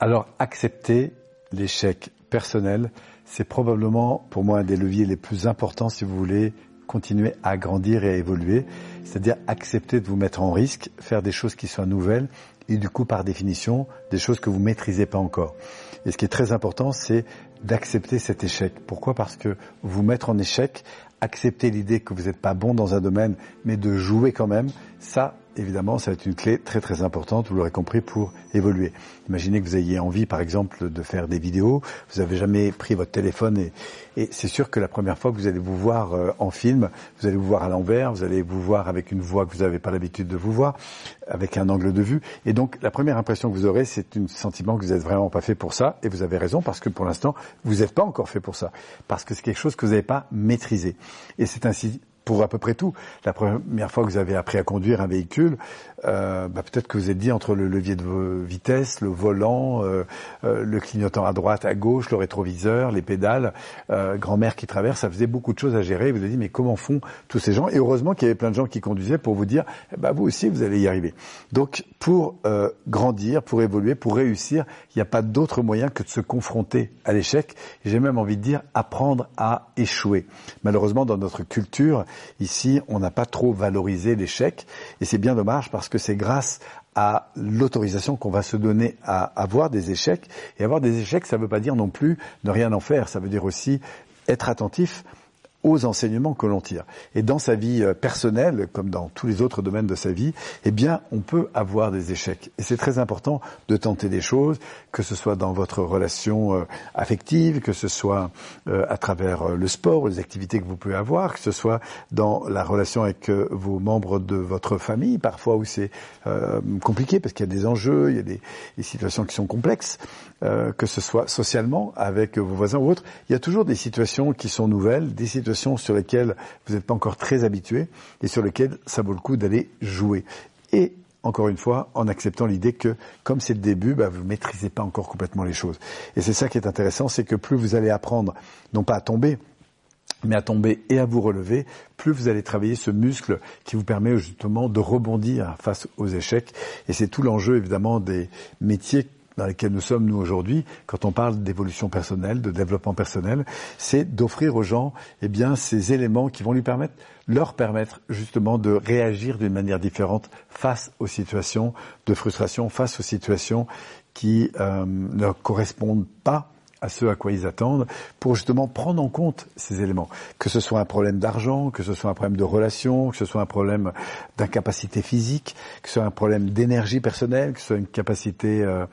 Alors, accepter l'échec personnel, c'est probablement pour moi un des leviers les plus importants si vous voulez continuer à grandir et à évoluer. C'est-à-dire accepter de vous mettre en risque, faire des choses qui soient nouvelles et du coup, par définition, des choses que vous maîtrisez pas encore. Et ce qui est très important, c'est d'accepter cet échec. Pourquoi? Parce que vous mettre en échec, accepter l'idée que vous n'êtes pas bon dans un domaine, mais de jouer quand même, ça, évidemment, ça va être une clé très très importante, vous l'aurez compris, pour évoluer. Imaginez que vous ayez envie, par exemple, de faire des vidéos, vous n'avez jamais pris votre téléphone et, c'est sûr que la première fois que vous allez vous voir euh, en film, vous allez vous voir à l'envers, vous allez vous voir avec une voix que vous n'avez pas l'habitude de vous voir, avec un angle de vue. Et donc, la première impression que vous aurez, c'est un sentiment que vous n'êtes vraiment pas fait pour ça. Et vous avez raison, parce que pour l'instant, vous n'êtes pas encore fait pour ça. Parce que c'est quelque chose que vous n'avez pas maîtrisé. Et c'est ainsi pour à peu près tout. La première fois que vous avez appris à conduire un véhicule, euh, bah peut-être que vous êtes dit entre le levier de vitesse, le volant, euh, euh, le clignotant à droite, à gauche, le rétroviseur, les pédales, euh, grand-mère qui traverse, ça faisait beaucoup de choses à gérer. Vous avez dit mais comment font tous ces gens? Et heureusement qu'il y avait plein de gens qui conduisaient pour vous dire bah vous aussi vous allez y arriver. Donc pour euh, grandir, pour évoluer, pour réussir, il n'y a pas d'autre moyen que de se confronter à l'échec. J'ai même envie de dire apprendre à échouer. Malheureusement dans notre culture Ici, on n'a pas trop valorisé l'échec et c'est bien dommage parce que c'est grâce à l'autorisation qu'on va se donner à avoir des échecs. Et avoir des échecs, ça ne veut pas dire non plus ne rien en faire. Ça veut dire aussi être attentif aux enseignements que l'on tire. Et dans sa vie euh, personnelle, comme dans tous les autres domaines de sa vie, eh bien, on peut avoir des échecs. Et c'est très important de tenter des choses, que ce soit dans votre relation euh, affective, que ce soit euh, à travers le sport, les activités que vous pouvez avoir, que ce soit dans la relation avec vos membres de votre famille, parfois où c'est compliqué parce qu'il y a des enjeux, il y a des, des situations qui sont complexes, que ce soit socialement avec vos voisins ou autres. Il y a toujours des situations qui sont nouvelles, des situations sur lesquelles vous n'êtes pas encore très habitué et sur lesquelles ça vaut le coup d'aller jouer. Et encore une fois, en acceptant l'idée que, comme c'est le début, bah, vous ne maîtrisez pas encore complètement les choses. Et c'est ça qui est intéressant, c'est que plus vous allez apprendre, non pas à tomber, mais à tomber et à vous relever, plus vous allez travailler ce muscle qui vous permet justement de rebondir face aux échecs. Et c'est tout l'enjeu évidemment des métiers dans lesquels nous sommes nous aujourd'hui, quand on parle d'évolution personnelle, de développement personnel, c'est d'offrir aux gens, eh bien, ces éléments qui vont lui permettre, leur permettre justement de réagir d'une manière différente face aux situations de frustration, face aux situations qui euh, ne correspondent pas à ce à quoi ils attendent pour justement prendre en compte ces éléments. Que ce soit un problème d'argent, que ce soit un problème de relation, que ce soit un problème d'incapacité physique, que ce soit un problème d'énergie personnelle, que ce soit une capacité euh,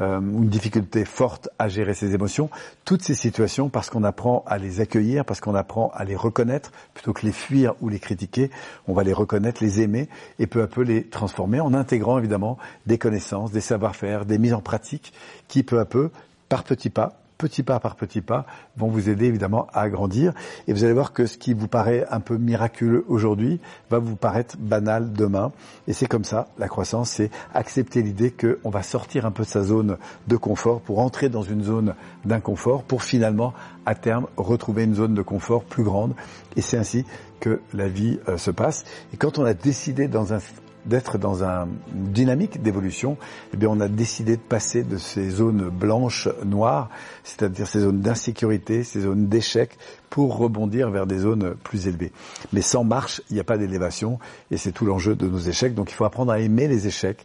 euh, une difficulté forte à gérer ses émotions. Toutes ces situations, parce qu'on apprend à les accueillir, parce qu'on apprend à les reconnaître, plutôt que les fuir ou les critiquer, on va les reconnaître, les aimer et peu à peu les transformer en intégrant évidemment des connaissances, des savoir-faire, des mises en pratique qui peu à peu, par petits pas, petit pas par petit pas, vont vous aider évidemment à grandir. Et vous allez voir que ce qui vous paraît un peu miraculeux aujourd'hui va vous paraître banal demain. Et c'est comme ça, la croissance, c'est accepter l'idée qu'on va sortir un peu de sa zone de confort pour entrer dans une zone d'inconfort pour finalement, à terme, retrouver une zone de confort plus grande. Et c'est ainsi que la vie euh, se passe. Et quand on a décidé dans un d'être dans une dynamique d'évolution, eh bien, on a décidé de passer de ces zones blanches, noires, c'est-à-dire ces zones d'insécurité, ces zones d'échec, pour rebondir vers des zones plus élevées. Mais sans marche, il n'y a pas d'élévation, et c'est tout l'enjeu de nos échecs. Donc, il faut apprendre à aimer les échecs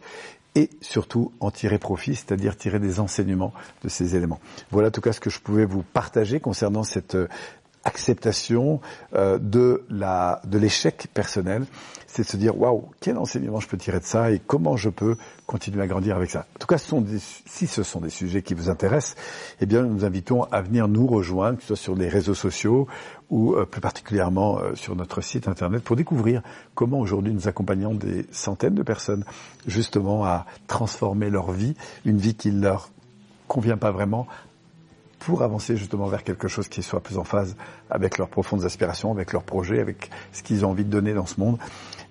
et surtout en tirer profit, c'est-à-dire tirer des enseignements de ces éléments. Voilà en tout cas ce que je pouvais vous partager concernant cette acceptation euh, de la de l'échec personnel, c'est de se dire waouh quel enseignement je peux tirer de ça et comment je peux continuer à grandir avec ça. En tout cas, ce sont des, si ce sont des sujets qui vous intéressent, eh bien nous invitons à venir nous rejoindre, que ce soit sur les réseaux sociaux ou euh, plus particulièrement euh, sur notre site internet pour découvrir comment aujourd'hui nous accompagnons des centaines de personnes justement à transformer leur vie, une vie qui leur convient pas vraiment pour avancer justement vers quelque chose qui soit plus en phase avec leurs profondes aspirations, avec leurs projets, avec ce qu'ils ont envie de donner dans ce monde.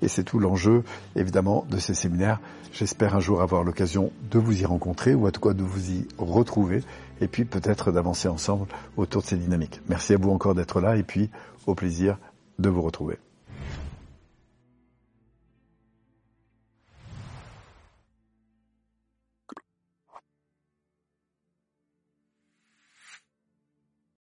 Et c'est tout l'enjeu, évidemment, de ces séminaires. J'espère un jour avoir l'occasion de vous y rencontrer ou à tout cas de vous y retrouver et puis peut-être d'avancer ensemble autour de ces dynamiques. Merci à vous encore d'être là et puis au plaisir de vous retrouver.